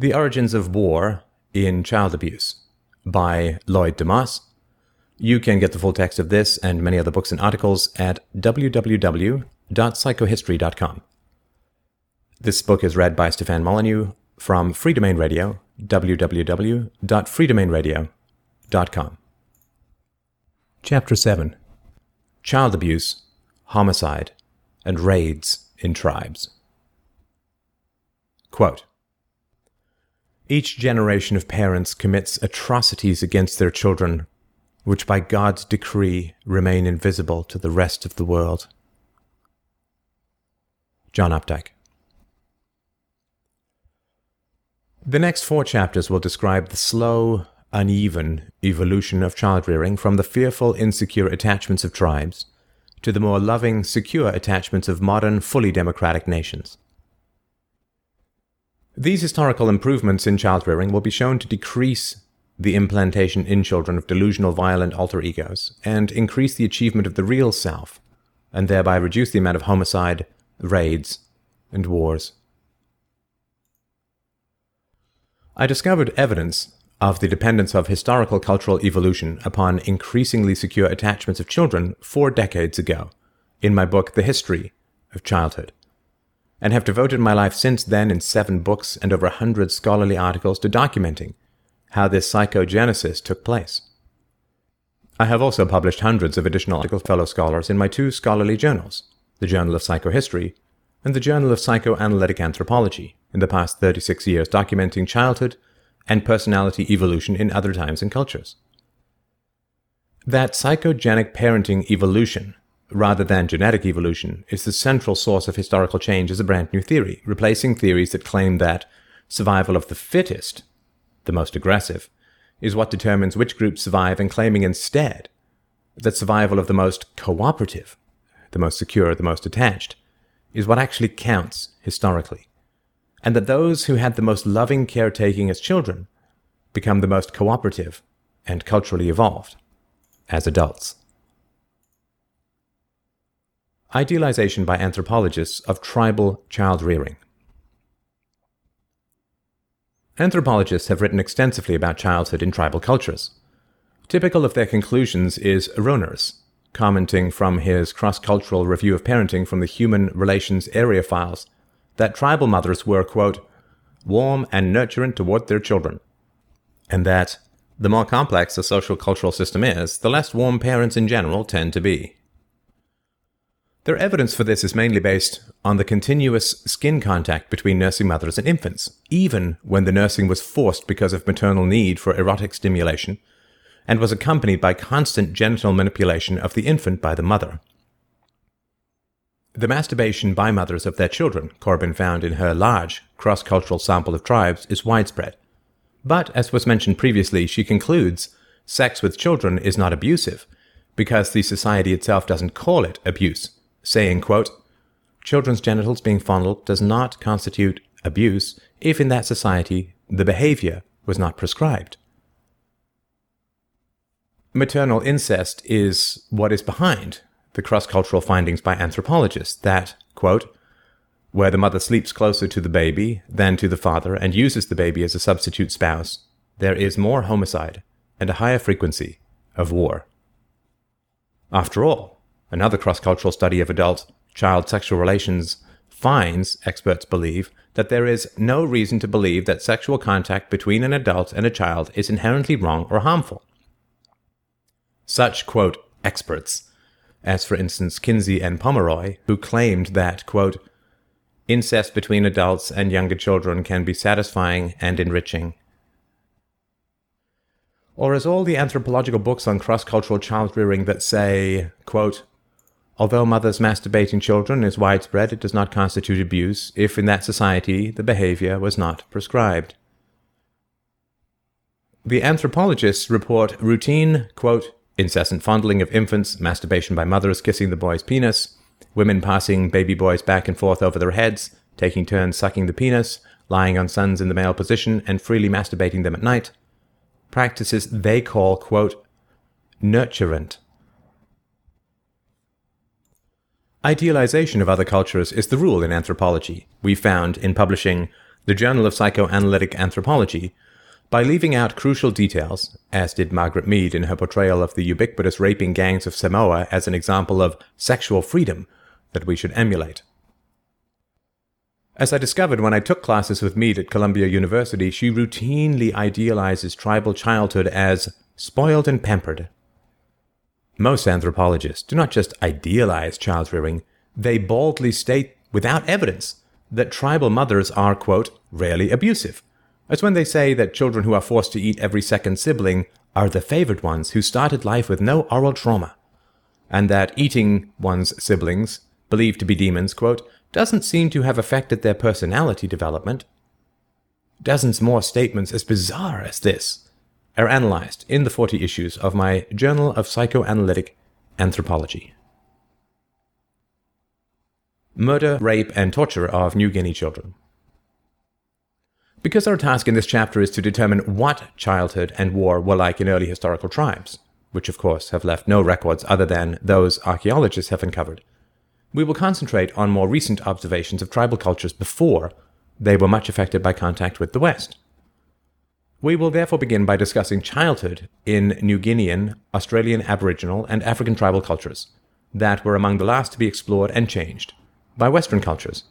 The Origins of War in Child Abuse by Lloyd deMause. You can get the full text of this and many other books and articles at www.psychohistory.com. This book is read by Stefan Molyneux from Freedomain Radio, www.freedomainradio.com. Chapter 7 Child Abuse, Homicide, and Raids in Tribes. Quote, Each generation of parents commits atrocities against their children, which by God's decree remain invisible to the rest of the world. John Updike. The next four chapters will describe the slow, uneven evolution of child rearing from the fearful, insecure attachments of tribes to the more loving, secure attachments of modern, fully democratic nations. These historical improvements in child rearing will be shown to decrease the implantation in children of delusional, violent alter egos and increase the achievement of the real self, and thereby reduce the amount of homicide, raids, and wars. I discovered evidence of the dependence of historical cultural evolution upon increasingly secure attachments of children four decades ago in my book, The History of Childhood, and have devoted my life since then in seven books and over a hundred scholarly articles to documenting how this psychogenesis took place. I have also published hundreds of additional articles fellow scholars in my two scholarly journals, the Journal of Psychohistory and the Journal of Psychoanalytic Anthropology, in the past 36 years documenting childhood and personality evolution in other times and cultures. That psychogenic parenting evolution, rather than genetic evolution, is the central source of historical change as a brand new theory, replacing theories that claim that survival of the fittest, the most aggressive, is what determines which groups survive, and claiming instead that survival of the most cooperative, the most secure, the most attached, is what actually counts historically and that those who had the most loving caretaking as children become the most cooperative and culturally evolved as adults. Idealization by anthropologists of tribal child rearing. Anthropologists have written extensively about childhood in tribal cultures. Typical of their conclusions is Rohner's, commenting from his cross cultural review of parenting from the Human Relations Area Files that tribal mothers were, quote, warm and nurturing toward their children, and that the more complex a social cultural system is, the less warm parents in general tend to be. Their evidence for this is mainly based on the continuous skin contact between nursing mothers and infants, even when the nursing was forced because of maternal need for erotic stimulation, and was accompanied by constant genital manipulation of the infant by the mother. The masturbation by mothers of their children, Korbin found in her large cross cultural sample of tribes, is widespread. But, as was mentioned previously, she concludes sex with children is not abusive because the society itself doesn't call it abuse, saying, quote, Children's genitals being fondled does not constitute abuse if in that society the behavior was not prescribed. Maternal incest is what is behind the cross cultural findings by anthropologists that, quote, where the mother sleeps closer to the baby than to the father and uses the baby as a substitute spouse, there is more homicide and a higher frequency of war. After all, another cross cultural study of adult child sexual relations finds, experts believe, that there is no reason to believe that sexual contact between an adult and a child is inherently wrong or harmful. Such, quote, experts as for instance Kinsey and Pomeroy, who claimed that, quote, incest between adults and younger children can be satisfying and enriching. Or as all the anthropological books on cross cultural child rearing that say, quote, Although mothers masturbating children is widespread, it does not constitute abuse if in that society the behavior was not prescribed. The anthropologists report routine, quote, incessant fondling of infants, masturbation by mothers kissing the boy's penis, women passing baby boys back and forth over their heads, taking turns sucking the penis, lying on sons in the male position, and freely masturbating them at night. Practices they call, quote, nurturant. Idealization of other cultures is the rule in anthropology. We found in publishing the Journal of Psychoanalytic Anthropology, by leaving out crucial details, as did Margaret Mead in her portrayal of the ubiquitous raping gangs of Samoa as an example of sexual freedom that we should emulate. As I discovered when I took classes with Mead at Columbia University, she routinely idealizes tribal childhood as spoiled and pampered. Most anthropologists do not just idealize child rearing, they baldly state without evidence that tribal mothers are, quote, rarely abusive. As when they say that children who are forced to eat every second sibling are the favored ones who started life with no oral trauma, and that eating one's siblings, believed to be demons, quote, doesn't seem to have affected their personality development. Dozens more statements as bizarre as this are analyzed in the 40 issues of my Journal of Psychoanalytic Anthropology. Murder, Rape, and Torture of New Guinea Children. Because our task in this chapter is to determine what childhood and war were like in early historical tribes, which of course have left no records other than those archaeologists have uncovered, we will concentrate on more recent observations of tribal cultures before they were much affected by contact with the West. We will therefore begin by discussing childhood in New Guinean, Australian Aboriginal, and African tribal cultures that were among the last to be explored and changed by Western cultures.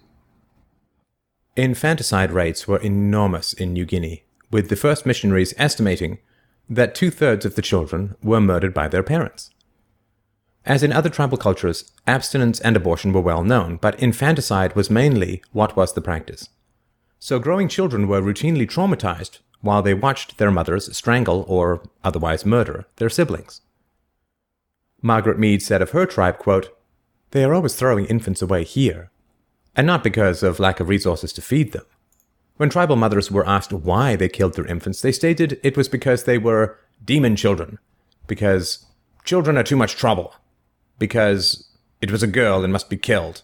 Infanticide rates were enormous in New Guinea, with the first missionaries estimating that two thirds of the children were murdered by their parents. As in other tribal cultures, abstinence and abortion were well known, but infanticide was mainly what was the practice. So growing children were routinely traumatized while they watched their mothers strangle or otherwise murder their siblings. Margaret Mead said of her tribe, quote, They are always throwing infants away here, and not because of lack of resources to feed them. When tribal mothers were asked why they killed their infants, they stated it was because they were demon children, because children are too much trouble, because it was a girl and must be killed,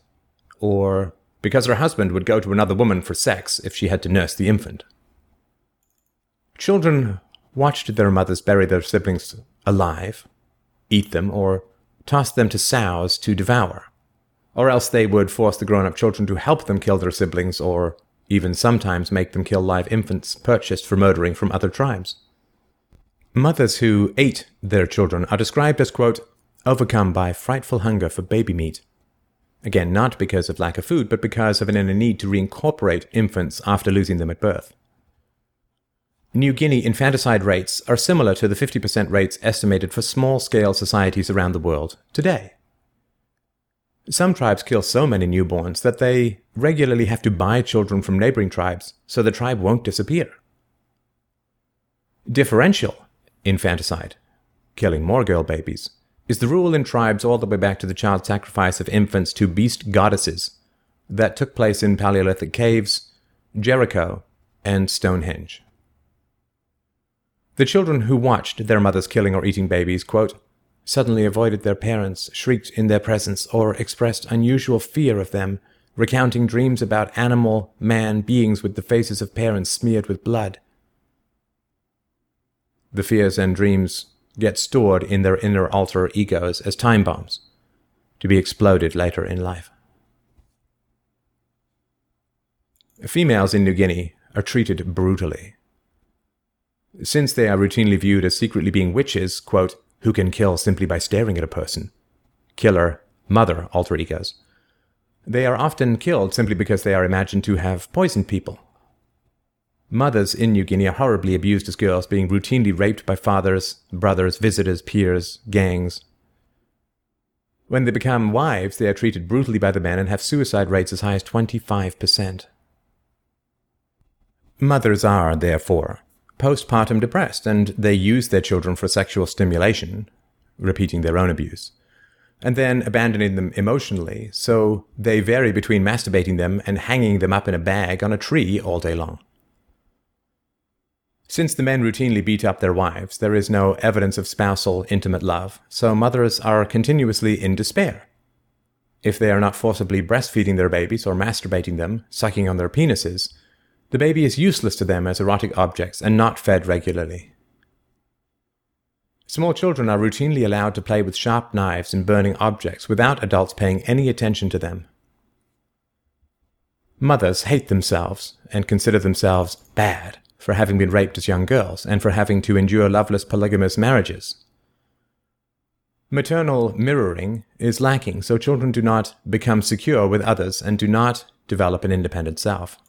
or because her husband would go to another woman for sex if she had to nurse the infant. Children watched their mothers bury their siblings alive, eat them, or toss them to sows to devour, or else they would force the grown up children to help them kill their siblings, or even sometimes make them kill live infants purchased for murdering from other tribes. Mothers who ate their children are described as, quote, overcome by frightful hunger for baby meat. Again, not because of lack of food, but because of an inner need to reincorporate infants after losing them at birth. New Guinea infanticide rates are similar to the 50% rates estimated for small scale societies around the world today. Some tribes kill so many newborns that they regularly have to buy children from neighboring tribes so the tribe won't disappear. Differential infanticide, killing more girl babies, is the rule in tribes all the way back to the child sacrifice of infants to beast goddesses that took place in Paleolithic caves, Jericho, and Stonehenge. The children who watched their mothers killing or eating babies, quote, suddenly avoided their parents, shrieked in their presence, or expressed unusual fear of them, recounting dreams about animal, man beings with the faces of parents smeared with blood. The fears and dreams get stored in their inner alter egos as time bombs to be exploded later in life. Females in New Guinea are treated brutally. Since they are routinely viewed as secretly being witches, quote, who can kill simply by staring at a person, killer, mother alter egos, they are often killed simply because they are imagined to have poisoned people Mothers in New Guinea are horribly abused as girls, being routinely raped by fathers, brothers, visitors, peers, gangs. When they become wives, they are treated brutally by the men and have suicide rates as high as 25%. Mothers are, therefore, postpartum depressed, and they use their children for sexual stimulation, repeating their own abuse, and then abandoning them emotionally, so they vary between masturbating them and hanging them up in a bag on a tree all day long. Since the men routinely beat up their wives, there is no evidence of spousal, intimate love, so mothers are continuously in despair. If they are not forcibly breastfeeding their babies or masturbating them, sucking on their penises, the baby is useless to them as erotic objects and not fed regularly. Small children are routinely allowed to play with sharp knives and burning objects without adults paying any attention to them. Mothers hate themselves and consider themselves bad for having been raped as young girls and for having to endure loveless polygamous marriages. Maternal mirroring is lacking, so children do not become secure with others and do not develop an independent self.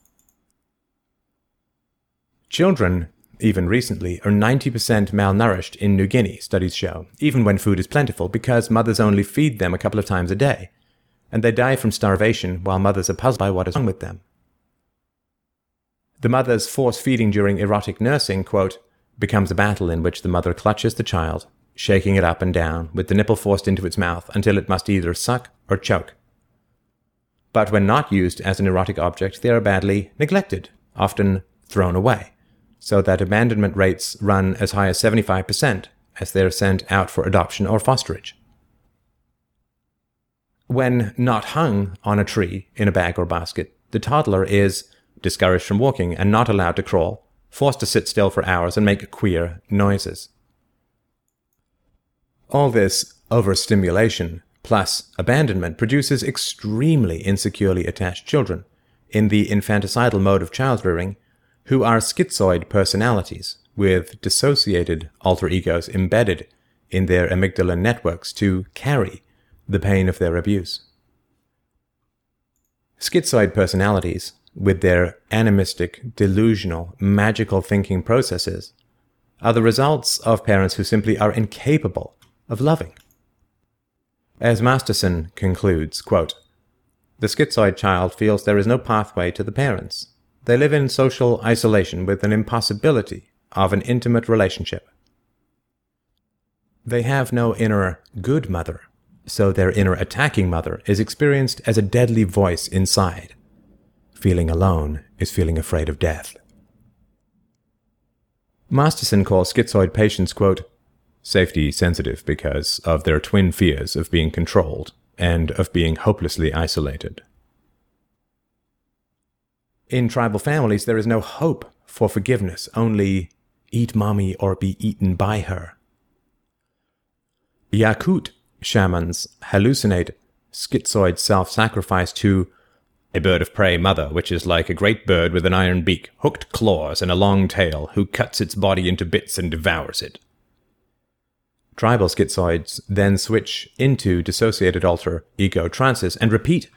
Children, even recently, are 90% malnourished in New Guinea, studies show, even when food is plentiful, because mothers only feed them a couple of times a day, and they die from starvation while mothers are puzzled by what is wrong with them. The mother's force feeding during erotic nursing, quote, becomes a battle in which the mother clutches the child, shaking it up and down, with the nipple forced into its mouth until it must either suck or choke. But when not used as an erotic object, they are badly neglected, often thrown away, so that abandonment rates run as high as 75% as they are sent out for adoption or fosterage. When not hung on a tree in a bag or basket, the toddler is discouraged from walking and not allowed to crawl, forced to sit still for hours and make queer noises. All this overstimulation plus abandonment produces extremely insecurely attached children in the infanticidal mode of child rearing who are schizoid personalities with dissociated alter egos embedded in their amygdala networks to carry the pain of their abuse. Schizoid personalities with their animistic, delusional, magical thinking processes are the results of parents who simply are incapable of loving. As Masterson concludes, quote, the schizoid child feels there is no pathway to the parents. They live in social isolation with an impossibility of an intimate relationship. They have no inner good mother, so their inner attacking mother is experienced as a deadly voice inside Feeling alone is feeling afraid of death. Masterson calls schizoid patients, quote, safety sensitive because of their twin fears of being controlled and of being hopelessly isolated. In tribal families, there is no hope for forgiveness, only eat mommy or be eaten by her. Yakut shamans hallucinate schizoid self sacrifice to a bird of prey mother, which is like a great bird with an iron beak, hooked claws, and a long tail, who cuts its body into bits and devours it. Tribal schizoids then switch into dissociated alter ego trances and repeat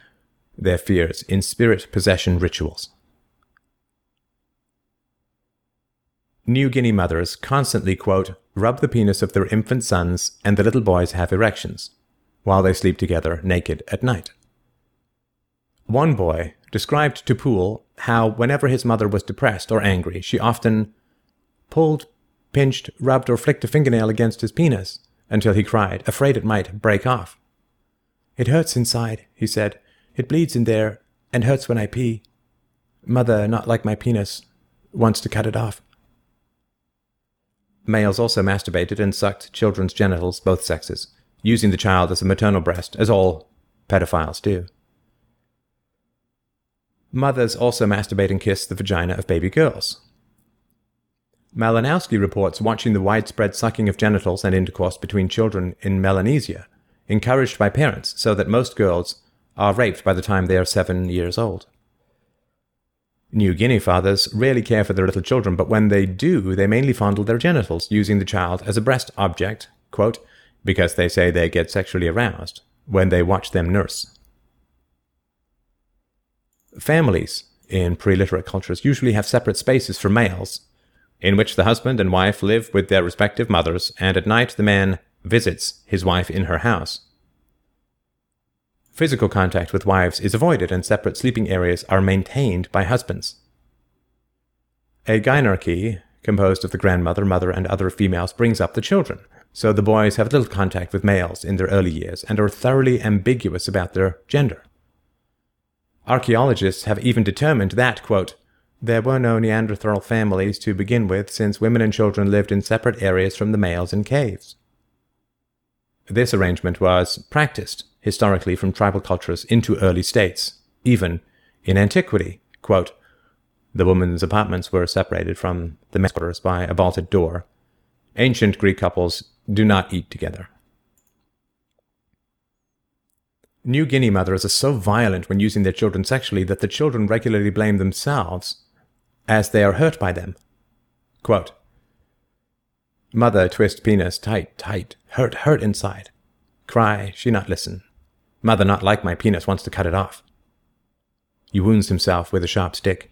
their fears in spirit possession rituals. New Guinea mothers constantly, quote, rub the penis of their infant sons and the little boys have erections, while they sleep together naked at night. One boy described to Poole how, whenever his mother was depressed or angry, she often pulled, pinched, rubbed, or flicked a fingernail against his penis until he cried, afraid it might break off. It hurts inside, he said. It bleeds in there and hurts when I pee. Mother, not like my penis, wants to cut it off. Males also masturbated and sucked children's genitals, both sexes, using the child as a maternal breast, as all pedophiles do. Mothers also masturbate and kiss the vagina of baby girls. Malinowski reports watching the widespread sucking of genitals and intercourse between children in Melanesia, encouraged by parents, so that most girls are raped by the time they are seven years old. New Guinea fathers rarely care for their little children, but when they do, they mainly fondle their genitals, using the child as a breast object, quote, because they say they get sexually aroused when they watch them nurse. Families in pre-literate cultures usually have separate spaces for males, in which the husband and wife live with their respective mothers, and at night the man visits his wife in her house. Physical contact with wives is avoided, and separate sleeping areas are maintained by husbands. A gynarchy, composed of the grandmother, mother, and other females, brings up the children, so the boys have little contact with males in their early years and are thoroughly ambiguous about their gender. Archaeologists have even determined that, quote, there were no Neanderthal families to begin with, since women and children lived in separate areas from the males in caves. This arrangement was practiced historically from tribal cultures into early states, even in antiquity. Quote, the women's apartments were separated from the men's quarters by a vaulted door. Ancient Greek couples do not eat together. New Guinea mothers are so violent when using their children sexually that the children regularly blame themselves as they are hurt by them. Quote, Mother twist penis tight, tight, hurt, hurt inside. Cry, she not listen. Mother not like my penis wants to cut it off. He wounds himself with a sharp stick.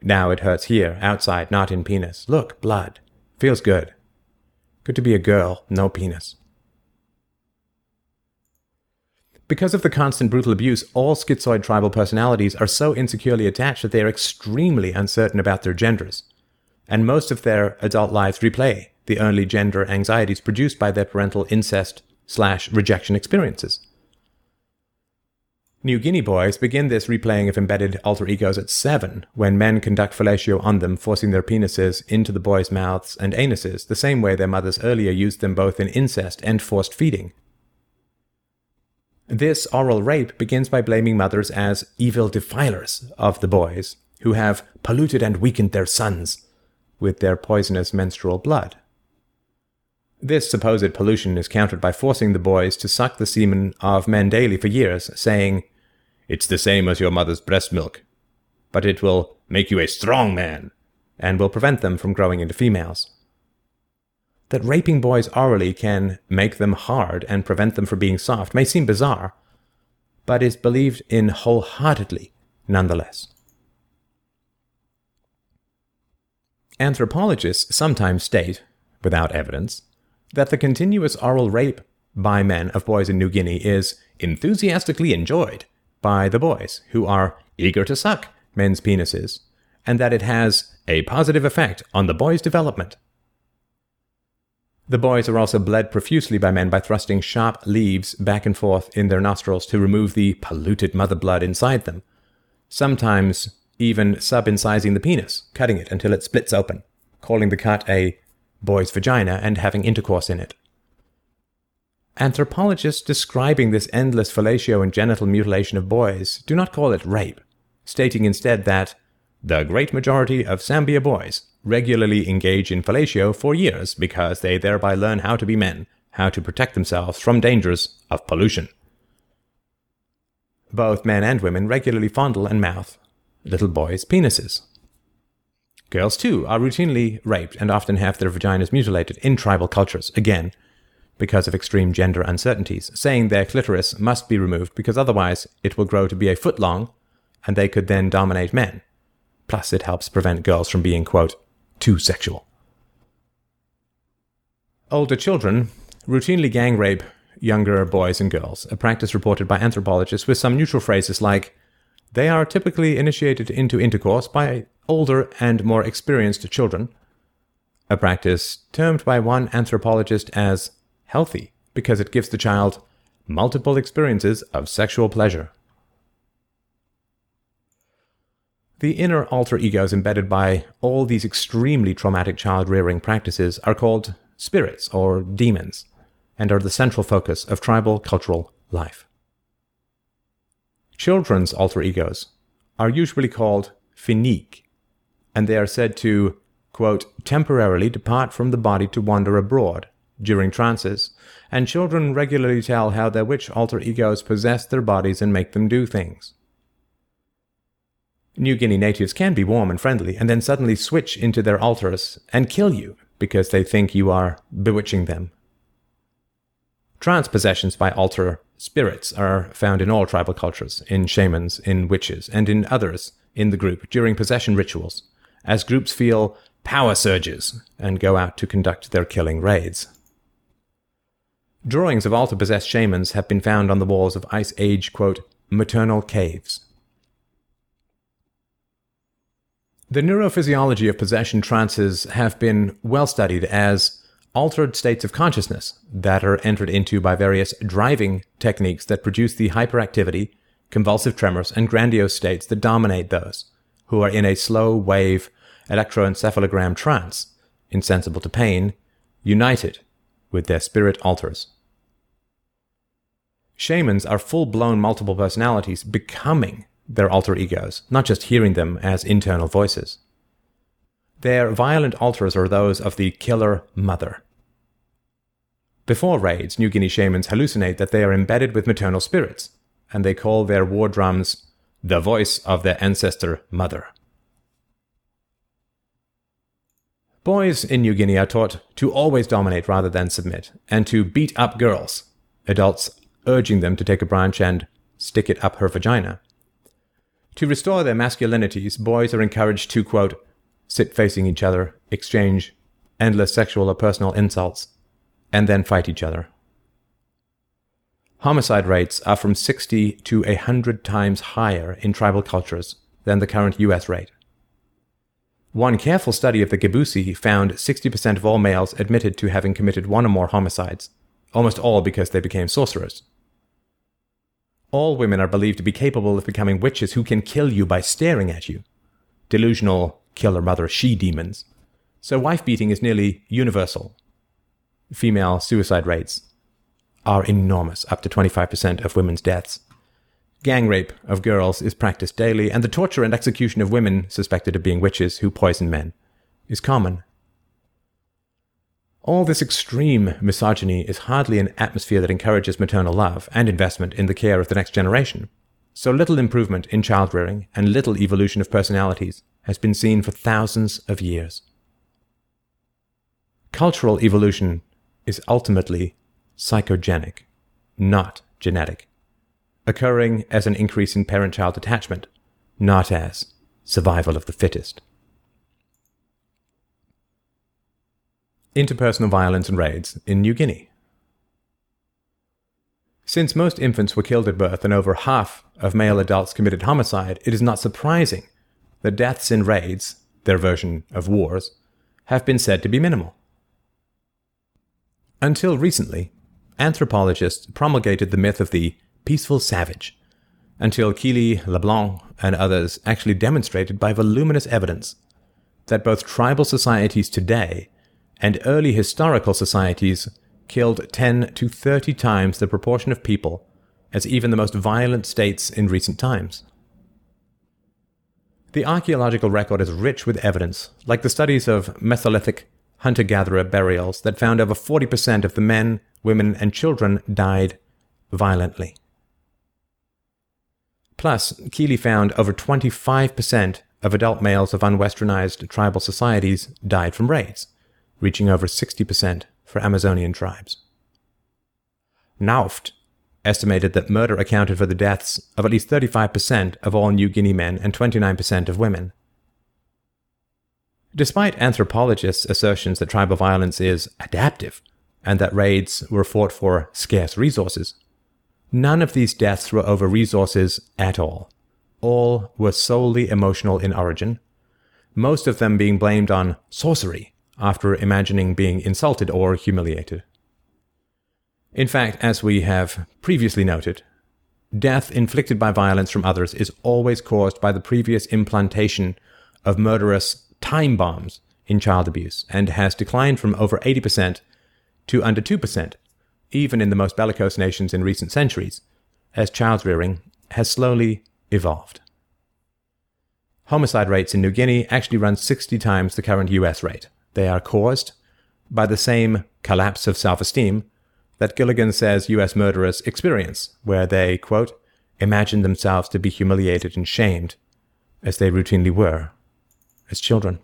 Now it hurts here, outside, not in penis. Look, blood. Feels good. Good to be a girl, no penis. Because of the constant brutal abuse, all schizoid tribal personalities are so insecurely attached that they are extremely uncertain about their genders. And most of their adult lives replay the early gender anxieties produced by their parental incest slash rejection experiences. New Guinea boys begin this replaying of embedded alter egos at seven, when men conduct fellatio on them, forcing their penises into the boys' mouths and anuses, the same way their mothers earlier used them both in incest and forced feeding. This oral rape begins by blaming mothers as evil defilers of the boys, who have polluted and weakened their sons with their poisonous menstrual blood. This supposed pollution is countered by forcing the boys to suck the semen of men daily for years, saying, it's the same as your mother's breast milk, but it will make you a strong man and will prevent them from growing into females. That raping boys orally can make them hard and prevent them from being soft may seem bizarre, but is believed in wholeheartedly nonetheless. Anthropologists sometimes state, without evidence, that the continuous oral rape by men of boys in New Guinea is enthusiastically enjoyed by the boys, who are eager to suck men's penises, and that it has a positive effect on the boys' development. The boys are also bled profusely by men by thrusting sharp leaves back and forth in their nostrils to remove the polluted mother blood inside them, sometimes even subincising the penis, cutting it until it splits open, calling the cut a boy's vagina and having intercourse in it. Anthropologists describing this endless fellatio and genital mutilation of boys do not call it rape, stating instead that the great majority of Sambia boys regularly engage in fellatio for years because they thereby learn how to be men, how to protect themselves from dangers of pollution. Both men and women regularly fondle and mouth little boys' penises. Girls, too, are routinely raped and often have their vaginas mutilated in tribal cultures, again, because of extreme gender uncertainties, saying their clitoris must be removed because otherwise it will grow to be a foot long and they could then dominate men. Plus, it helps prevent girls from being, quote, too sexual. Older children routinely gang rape younger boys and girls, a practice reported by anthropologists with some neutral phrases like, they are typically initiated into intercourse by older and more experienced children, a practice termed by one anthropologist as healthy because it gives the child multiple experiences of sexual pleasure. The inner alter egos embedded by all these extremely traumatic child rearing practices are called spirits or demons and are the central focus of tribal cultural life. Children's alter egos are usually called finique, and they are said to, quote, temporarily depart from the body to wander abroad, during trances, and children regularly tell how their witch alter egos possess their bodies and make them do things. New Guinea natives can be warm and friendly, and then suddenly switch into their alters and kill you because they think you are bewitching them. Trance possessions by alter spirits are found in all tribal cultures, in shamans, in witches, and in others in the group during possession rituals, as groups feel power surges and go out to conduct their killing raids. Drawings of alter possessed shamans have been found on the walls of Ice Age, quote, maternal caves. The neurophysiology of possession trances have been well studied as altered states of consciousness that are entered into by various driving techniques that produce the hyperactivity, convulsive tremors, and grandiose states that dominate those who are in a slow wave electroencephalogram trance, insensible to pain, united with their spirit alters. Shamans are full blown multiple personalities becoming their alter egos, not just hearing them as internal voices. Their violent alters are those of the killer mother. Before raids, New Guinea shamans hallucinate that they are embedded with maternal spirits, and they call their war drums the voice of their ancestor mother. Boys in New Guinea are taught to always dominate rather than submit, and to beat up girls, adults urging them to take a branch and stick it up her vagina. To restore their masculinities, boys are encouraged to, quote, sit facing each other, exchange endless sexual or personal insults, and then fight each other. Homicide rates are from 60 to 100 times higher in tribal cultures than the current US rate. One careful study of the Gebusi found 60% of all males admitted to having committed one or more homicides, almost all because they became sorcerers. All women are believed to be capable of becoming witches who can kill you by staring at you. Delusional killer mother she demons. So wife beating is nearly universal. Female suicide rates are enormous, up to 25% of women's deaths. Gang rape of girls is practiced daily, and the torture and execution of women suspected of being witches who poison men is common. All this extreme misogyny is hardly an atmosphere that encourages maternal love and investment in the care of the next generation. So little improvement in child rearing and little evolution of personalities has been seen for thousands of years. Cultural evolution is ultimately psychogenic, not genetic, occurring as an increase in parent child attachment, not as survival of the fittest. interpersonal violence and raids in New Guinea. Since most infants were killed at birth and over half of male adults committed homicide, it is not surprising that deaths in raids, their version of wars, have been said to be minimal. Until recently, anthropologists promulgated the myth of the peaceful savage, until Keeley LeBlanc and others actually demonstrated by voluminous evidence that both tribal societies today and early historical societies killed 10 to 30 times the proportion of people as even the most violent states in recent times. The archaeological record is rich with evidence, like the studies of Mesolithic hunter gatherer burials that found over 40% of the men, women, and children died violently. Plus, Keeley found over 25% of adult males of unwesternized tribal societies died from raids reaching over 60% for Amazonian tribes. Knauft estimated that murder accounted for the deaths of at least 35% of all New Guinea men and 29% of women. Despite anthropologists' assertions that tribal violence is adaptive and that raids were fought for scarce resources, none of these deaths were over resources at all. All were solely emotional in origin, most of them being blamed on sorcery after imagining being insulted or humiliated. In fact, as we have previously noted, death inflicted by violence from others is always caused by the previous implantation of murderous time bombs in child abuse and has declined from over 80% to under 2%, even in the most bellicose nations in recent centuries, as child rearing has slowly evolved. Homicide rates in New Guinea actually run 60 times the current US rate, they are caused by the same collapse of self esteem that Gilligan says US murderers experience, where they, quote, imagine themselves to be humiliated and shamed, as they routinely were as children.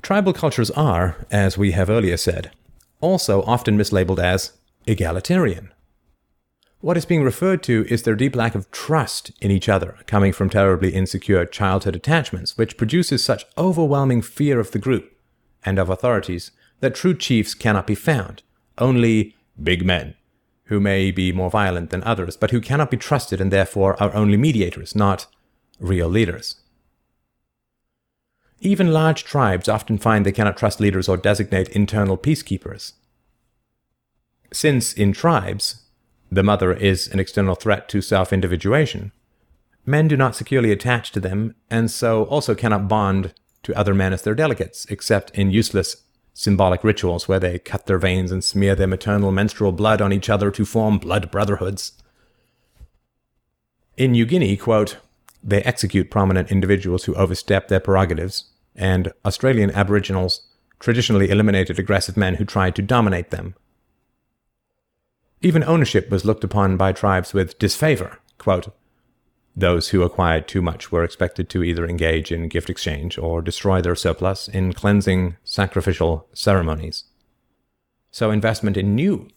Tribal cultures are, as we have earlier said, also often mislabeled as egalitarian. What is being referred to is their deep lack of trust in each other, coming from terribly insecure childhood attachments, which produces such overwhelming fear of the group and of authorities that true chiefs cannot be found. Only big men, who may be more violent than others, but who cannot be trusted and therefore are only mediators, not real leaders. Even large tribes often find they cannot trust leaders or designate internal peacekeepers. Since in tribes, the mother is an external threat to self individuation, men do not securely attach to them, and so also cannot bond to other men as their delegates, except in useless symbolic rituals where they cut their veins and smear their maternal menstrual blood on each other to form blood brotherhoods. In New Guinea, quote, they execute prominent individuals who overstep their prerogatives, and Australian Aboriginals traditionally eliminated aggressive men who tried to dominate them. Even ownership was looked upon by tribes with disfavor. Quote, those who acquired too much were expected to either engage in gift exchange or destroy their surplus in cleansing sacrificial ceremonies. So investment in new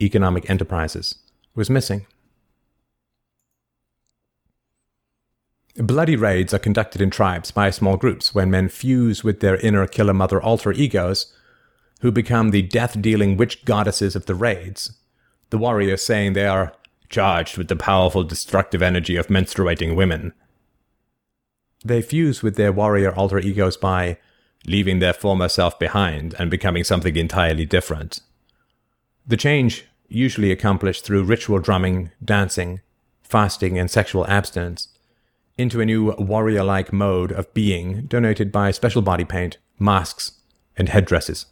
economic enterprises was missing. Bloody raids are conducted in tribes by small groups when men fuse with their inner killer mother alter egos, who become the death dealing witch goddesses of the raids. The warriors saying they are charged with the powerful destructive energy of menstruating women. They fuse with their warrior alter egos by leaving their former self behind and becoming something entirely different. The change, usually accomplished through ritual drumming, dancing, fasting, and sexual abstinence, into a new warrior like mode of being donated by special body paint, masks, and headdresses.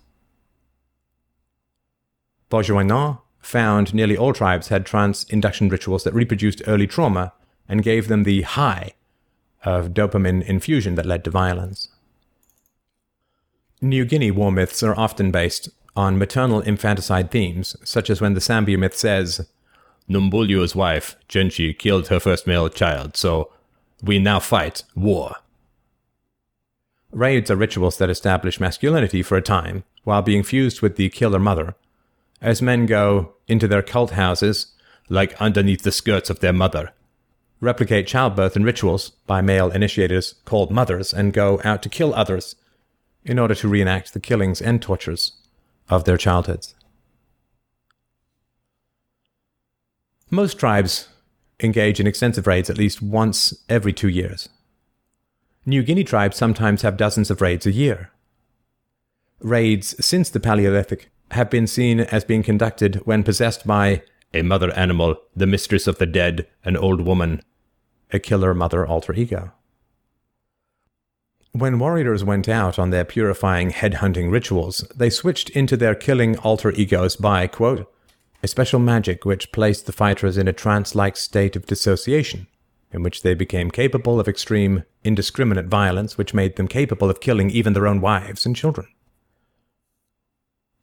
Bourguignon found nearly all tribes had trance induction rituals that reproduced early trauma and gave them the high of dopamine infusion that led to violence. New Guinea war myths are often based on maternal infanticide themes, such as when the Sambia myth says, Numbulio's wife, Genchi, killed her first male child, so we now fight war. Raids are rituals that establish masculinity for a time, while being fused with the killer mother, as men go into their cult houses, like underneath the skirts of their mother, replicate childbirth and rituals by male initiators called mothers, and go out to kill others in order to reenact the killings and tortures of their childhoods. Most tribes engage in extensive raids at least once every two years. New Guinea tribes sometimes have dozens of raids a year. Raids since the Paleolithic have been seen as being conducted when possessed by a mother animal, the mistress of the dead, an old woman, a killer mother alter ego. When warriors went out on their purifying headhunting rituals, they switched into their killing alter egos by, quote, a special magic which placed the fighters in a trance like state of dissociation, in which they became capable of extreme, indiscriminate violence, which made them capable of killing even their own wives and children.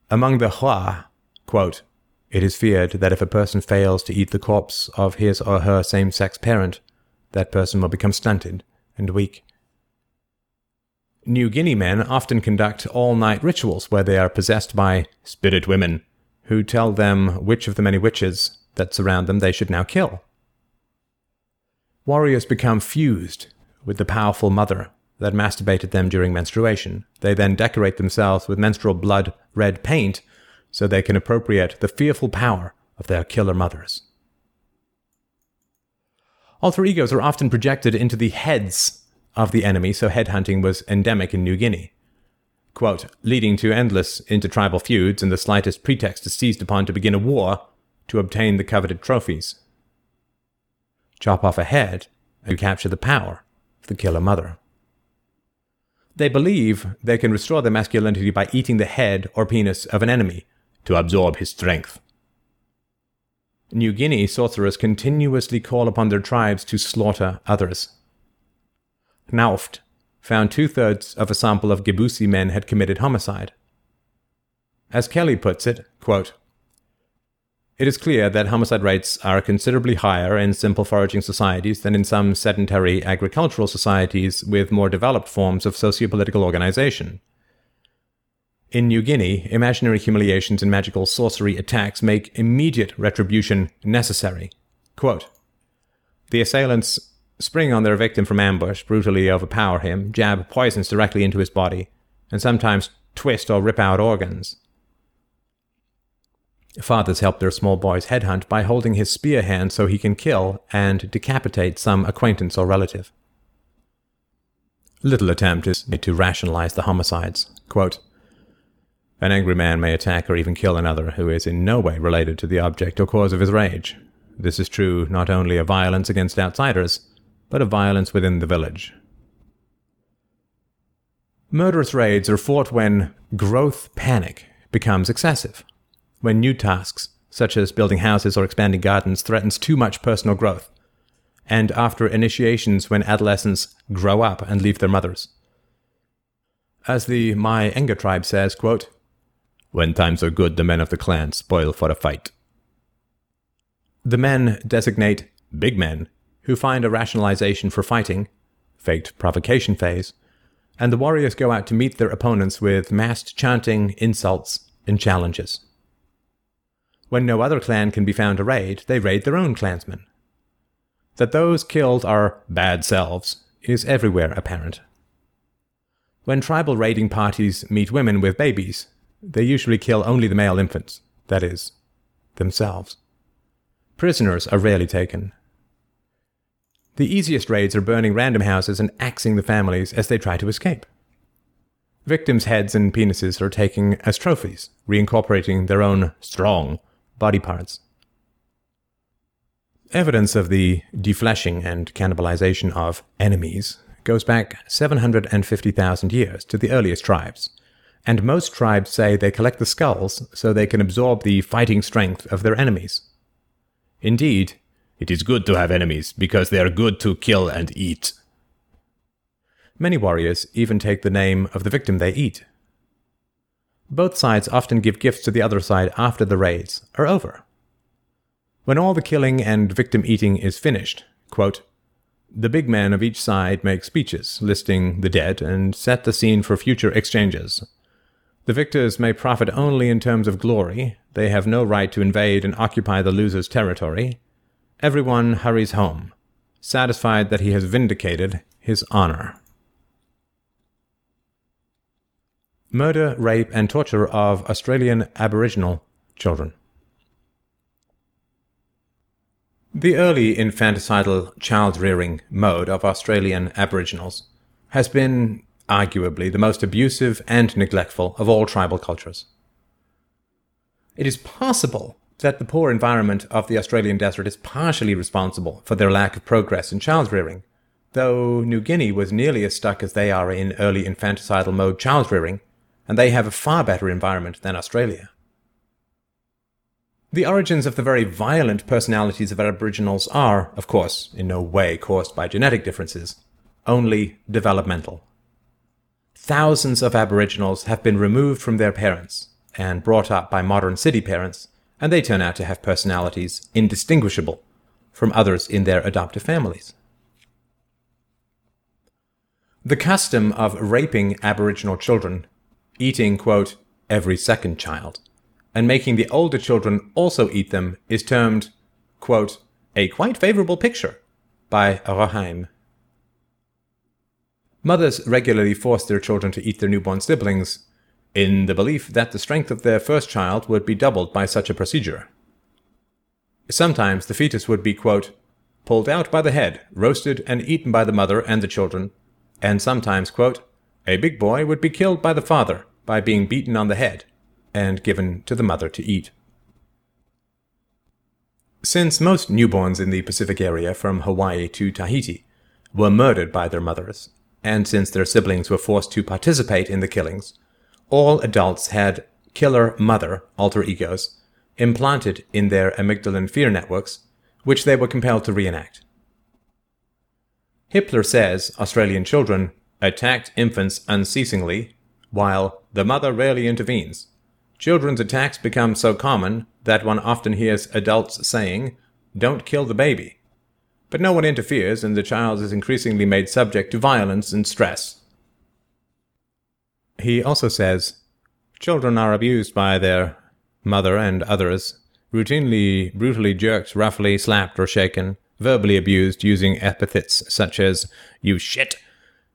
Among the Hua, quote, it is feared that if a person fails to eat the corpse of his or her same sex parent, that person will become stunted and weak. New Guinea men often conduct all night rituals where they are possessed by spirit women who tell them which of the many witches that surround them they should now kill. Warriors become fused with the powerful mother that masturbated them during menstruation. They then decorate themselves with menstrual blood red paint so they can appropriate the fearful power of their killer mothers. Alter egos are often projected into the heads of the enemy, so headhunting was endemic in New Guinea quote, leading to endless intertribal feuds and the slightest pretext is seized upon to begin a war to obtain the coveted trophies. Chop off a head and capture the power of the killer mother. They believe they can restore their masculinity by eating the head or penis of an enemy to absorb his strength. New Guinea sorcerers continuously call upon their tribes to slaughter others. Knauft found two thirds of a sample of Gebusi men had committed homicide. As Kelly puts it, quote, it is clear that homicide rates are considerably higher in simple foraging societies than in some sedentary agricultural societies with more developed forms of sociopolitical organization. In New Guinea, imaginary humiliations and magical sorcery attacks make immediate retribution necessary. Quote, the assailants spring on their victim from ambush, brutally overpower him, jab poisons directly into his body, and sometimes twist or rip out organs. Fathers help their small boys headhunt by holding his spear hand so he can kill and decapitate some acquaintance or relative. Little attempt is made to rationalize the homicides. Quote, An angry man may attack or even kill another who is in no way related to the object or cause of his rage. This is true not only of violence against outsiders, but of violence within the village. Murderous raids are fought when growth panic becomes excessive, when new tasks, such as building houses or expanding gardens, threatens too much personal growth, and after initiations when adolescents grow up and leave their mothers. As the Mae Enga tribe says, quote, When times are good, the men of the clan spoil for a fight. The men designate big men who find a rationalization for fighting, faked provocation phase, and the warriors go out to meet their opponents with massed chanting, insults, and challenges. When no other clan can be found to raid, they raid their own clansmen. That those killed are bad selves is everywhere apparent. When tribal raiding parties meet women with babies, they usually kill only the male infants, that is, themselves. Prisoners are rarely taken. The easiest raids are burning random houses and axing the families as they try to escape. Victims' heads and penises are taken as trophies, reincorporating their own strong body parts. Evidence of the defleshing and cannibalization of enemies goes back 750,000 years to the earliest tribes, and most tribes say they collect the skulls so they can absorb the fighting strength of their enemies. Indeed, it is good to have enemies because they are good to kill and eat. Many warriors even take the name of the victim they eat. Both sides often give gifts to the other side after the raids are over. When all the killing and victim eating is finished, quote, the big men of each side make speeches listing the dead and set the scene for future exchanges. The victors may profit only in terms of glory, they have no right to invade and occupy the loser's territory. Everyone hurries home, satisfied that he has vindicated his honor. Murder, rape, and torture of Australian Aboriginal children. The early infanticidal child rearing mode of Australian Aboriginals has been arguably the most abusive and neglectful of all tribal cultures. It is possible that the poor environment of the Australian desert is partially responsible for their lack of progress in child rearing, though New Guinea was nearly as stuck as they are in early infanticidal mode child rearing, and they have a far better environment than Australia. The origins of the very violent personalities of Aboriginals are, of course, in no way caused by genetic differences, only developmental. Thousands of Aboriginals have been removed from their parents and brought up by modern city parents, and they turn out to have personalities indistinguishable from others in their adoptive families. The custom of raping Aboriginal children, eating, quote, every second child, and making the older children also eat them is termed, quote, a quite favorable picture by Roheim. Mothers regularly force their children to eat their newborn siblings in the belief that the strength of their first child would be doubled by such a procedure. Sometimes the fetus would be, quote, pulled out by the head, roasted, and eaten by the mother and the children, and sometimes, quote, a big boy would be killed by the father by being beaten on the head, and given to the mother to eat. Since most newborns in the Pacific area from Hawaii to Tahiti were murdered by their mothers, and since their siblings were forced to participate in the killings, all adults had killer mother alter egos implanted in their amygdalin fear networks, which they were compelled to reenact. Hippler says Australian children attacked infants unceasingly, while the mother rarely intervenes, Children's attacks become so common that one often hears adults saying, Don't kill the baby. But no one interferes, and the child is increasingly made subject to violence and stress. He also says, Children are abused by their mother and others, routinely brutally jerked, roughly slapped or shaken, verbally abused using epithets such as, You shit,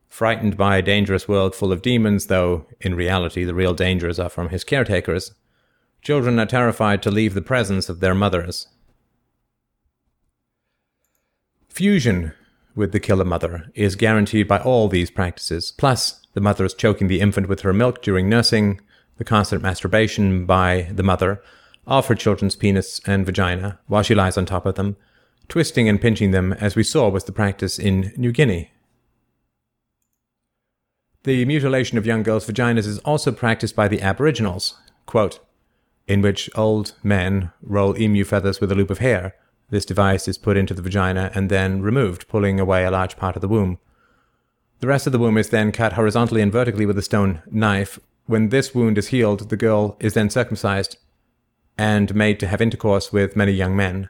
frightened by a dangerous world full of demons, though in reality the real dangers are from his caretakers. Children are terrified to leave the presence of their mothers. Fusion with the killer mother is guaranteed by all these practices, plus the mother is choking the infant with her milk during nursing, the constant masturbation by the mother of her children's penis and vagina while she lies on top of them, twisting and pinching them as we saw was the practice in New Guinea. The mutilation of young girls' vaginas is also practiced by the Aboriginals, quote, in which old men roll emu feathers with a loop of hair. This device is put into the vagina and then removed, pulling away a large part of the womb. The rest of the womb is then cut horizontally and vertically with a stone knife. When this wound is healed, the girl is then circumcised and made to have intercourse with many young men.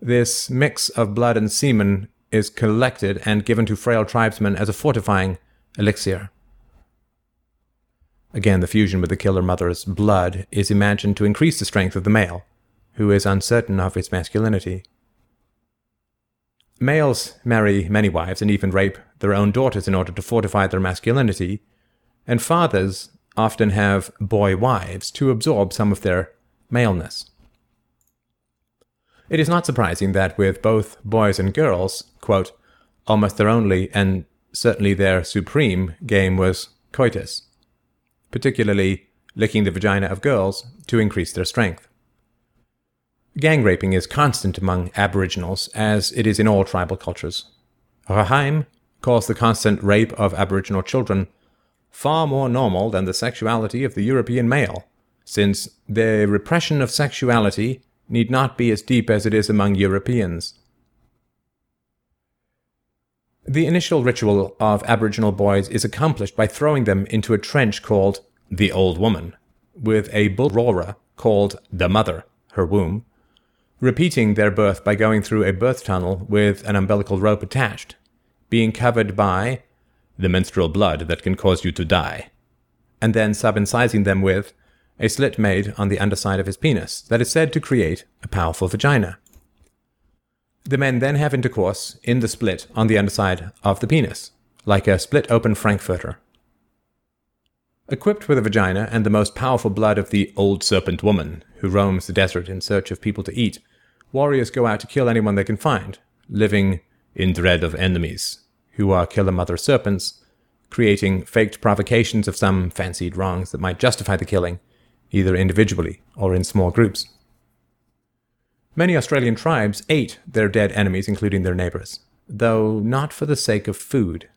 This mix of blood and semen is collected and given to frail tribesmen as a fortifying elixir. Again, the fusion with the killer mother's blood is imagined to increase the strength of the male, who is uncertain of his masculinity. Males marry many wives and even rape their own daughters in order to fortify their masculinity, and fathers often have boy wives to absorb some of their maleness. It is not surprising that with both boys and girls, quote, almost their only and certainly their supreme game was coitus, particularly licking the vagina of girls to increase their strength. Gang raping is constant among Aboriginals, as it is in all tribal cultures. Roheim calls the constant rape of Aboriginal children far more normal than the sexuality of the European male, since the repression of sexuality need not be as deep as it is among Europeans. The initial ritual of Aboriginal boys is accomplished by throwing them into a trench called the Old Woman, with a bull roarer called the Mother, her womb, repeating their birth by going through a birth tunnel with an umbilical rope attached, being covered by the menstrual blood that can cause you to die, and then subincising them with a slit made on the underside of his penis that is said to create a powerful vagina. The men then have intercourse in the split on the underside of the penis, like a split open frankfurter. Equipped with a vagina and the most powerful blood of the old serpent woman, who roams the desert in search of people to eat, warriors go out to kill anyone they can find, living in dread of enemies, who are killer mother serpents, creating faked provocations of some fancied wrongs that might justify the killing, either individually or in small groups. Many Australian tribes ate their dead enemies, including their neighbours, though not for the sake of food.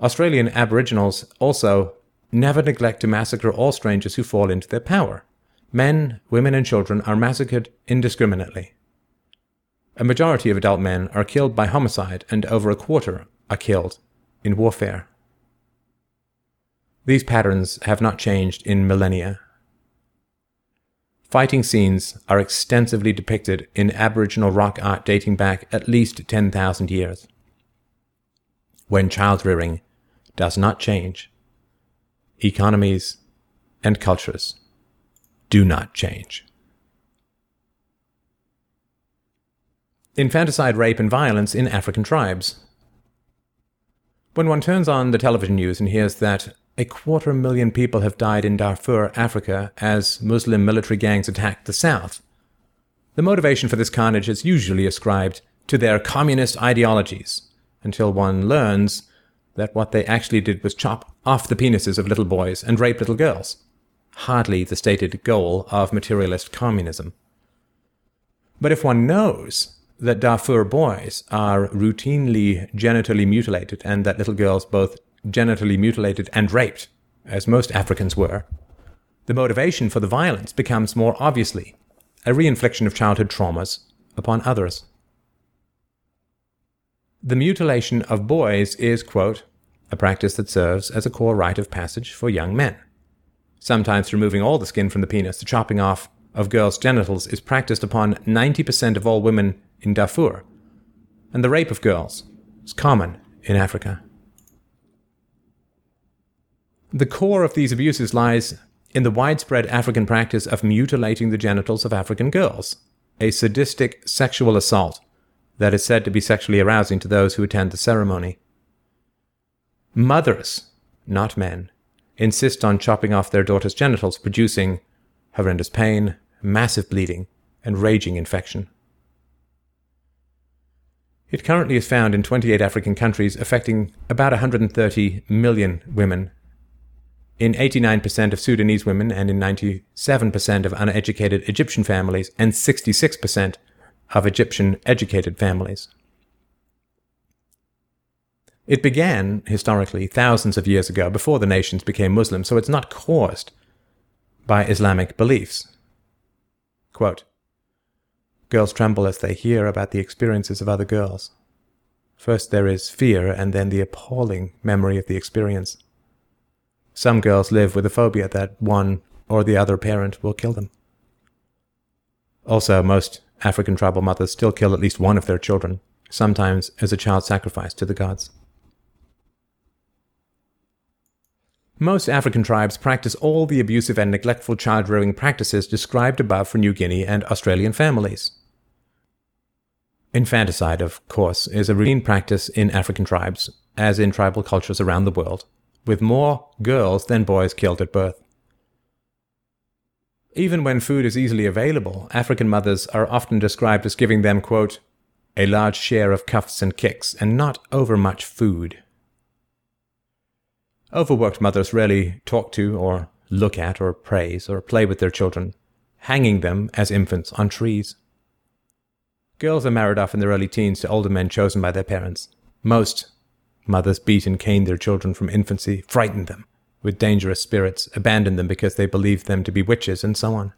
Australian Aboriginals also never neglect to massacre all strangers who fall into their power. Men, women, and children are massacred indiscriminately. A majority of adult men are killed by homicide, and over a quarter are killed in warfare. These patterns have not changed in millennia. Fighting scenes are extensively depicted in Aboriginal rock art dating back at least 10,000 years. When child rearing does not change, economies and cultures do not change. Infanticide, rape, and violence in African tribes. When one turns on the television news and hears that a quarter million people have died in Darfur, Africa, as Muslim military gangs attacked the south, the motivation for this carnage is usually ascribed to their communist ideologies, until one learns that what they actually did was chop off the penises of little boys and rape little girls hardly the stated goal of materialist communism. But if one knows that Darfur boys are routinely genitally mutilated and that little girls both genitally mutilated and raped, as most Africans were, the motivation for the violence becomes more obviously a reinfliction of childhood traumas upon others. The mutilation of boys is, quote, a practice that serves as a core rite of passage for young men. Sometimes removing all the skin from the penis, the chopping off of girls' genitals is practiced upon 90% of all women in Darfur, and the rape of girls is common in Africa. The core of these abuses lies in the widespread African practice of mutilating the genitals of African girls, a sadistic sexual assault that is said to be sexually arousing to those who attend the ceremony. Mothers, not men, insist on chopping off their daughter's genitals, producing horrendous pain, massive bleeding, and raging infection. It currently is found in 28 African countries, affecting about 130 million women. In 89% of Sudanese women, and in 97% of uneducated Egyptian families, and 66% of Egyptian educated families. It began, historically, thousands of years ago, before the nations became Muslim, so it's not caused by Islamic beliefs. Quote, girls tremble as they hear about the experiences of other girls. First there is fear, and then the appalling memory of the experience. Some girls live with a phobia that one or the other parent will kill them. Also, most African tribal mothers still kill at least one of their children, sometimes as a child sacrifice to the gods. Most African tribes practice all the abusive and neglectful child rearing practices described above for New Guinea and Australian families. Infanticide, of course, is a routine practice in African tribes, as in tribal cultures around the world, with more girls than boys killed at birth. Even when food is easily available, African mothers are often described as giving them, quote, a large share of cuffs and kicks, and not overmuch food. Overworked mothers rarely talk to, or look at, or praise, or play with their children, hanging them as infants on trees. Girls are married off in their early teens to older men chosen by their parents. Most mothers beat and cane their children from infancy, frighten them with dangerous spirits, abandon them because they believe them to be witches, and so on.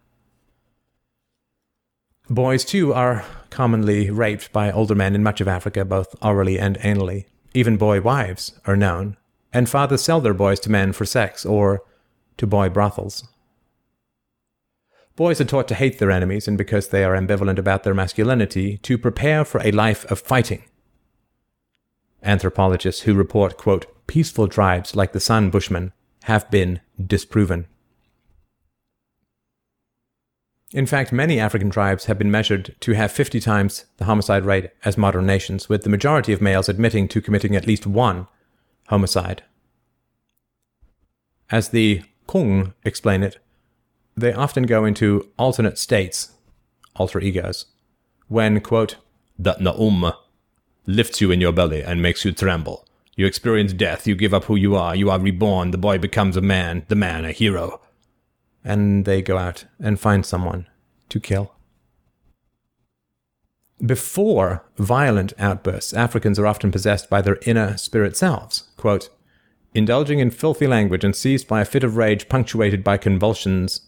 Boys, too, are commonly raped by older men in much of Africa, both orally and anally. Even boy wives are known, and fathers sell their boys to men for sex or to boy brothels. Boys are taught to hate their enemies, and because they are ambivalent about their masculinity, to prepare for a life of fighting. Anthropologists who report, quote, peaceful tribes like the San Bushmen have been disproven. In fact, many African tribes have been measured to have 50 times the homicide rate as modern nations, with the majority of males admitting to committing at least one homicide. As the Kung explain it, they often go into alternate states, alter egos, when, quote, that n/um lifts you in your belly and makes you tremble. You experience death, you give up who you are, you are reborn, the boy becomes a man, the man a hero. And they go out and find someone to kill. Before violent outbursts, Africans are often possessed by their inner spirit selves, quote, indulging in filthy language and seized by a fit of rage punctuated by convulsions.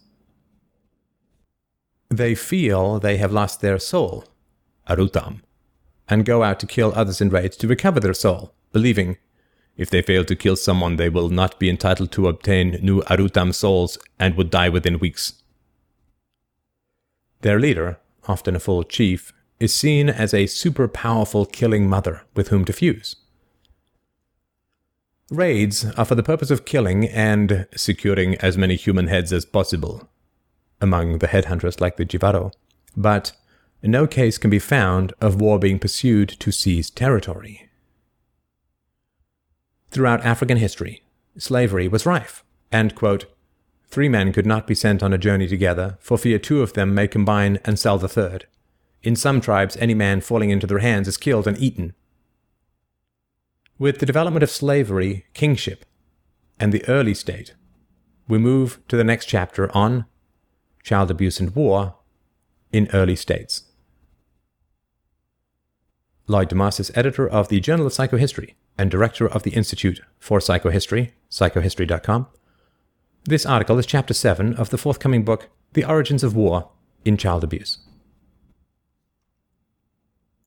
They feel they have lost their soul, arutam, and go out to kill others in rage to recover their soul, believing if they fail to kill someone, they will not be entitled to obtain new arutam souls and would die within weeks. Their leader, often a full chief, is seen as a super powerful killing mother with whom to fuse. Raids are for the purpose of killing and securing as many human heads as possible among the headhunters like the Jivaro, but no case can be found of war being pursued to seize territory. Throughout African history, slavery was rife, and, quote, three men could not be sent on a journey together, for fear two of them may combine and sell the third. In some tribes, any man falling into their hands is killed and eaten. With the development of slavery, kingship, and the early state, we move to the next chapter on child abuse and war in early states. Lloyd deMause is editor of the Journal of Psychohistory and director of the Institute for Psychohistory, psychohistory.com. This article is chapter 7 of the forthcoming book, The Origins of War in Child Abuse.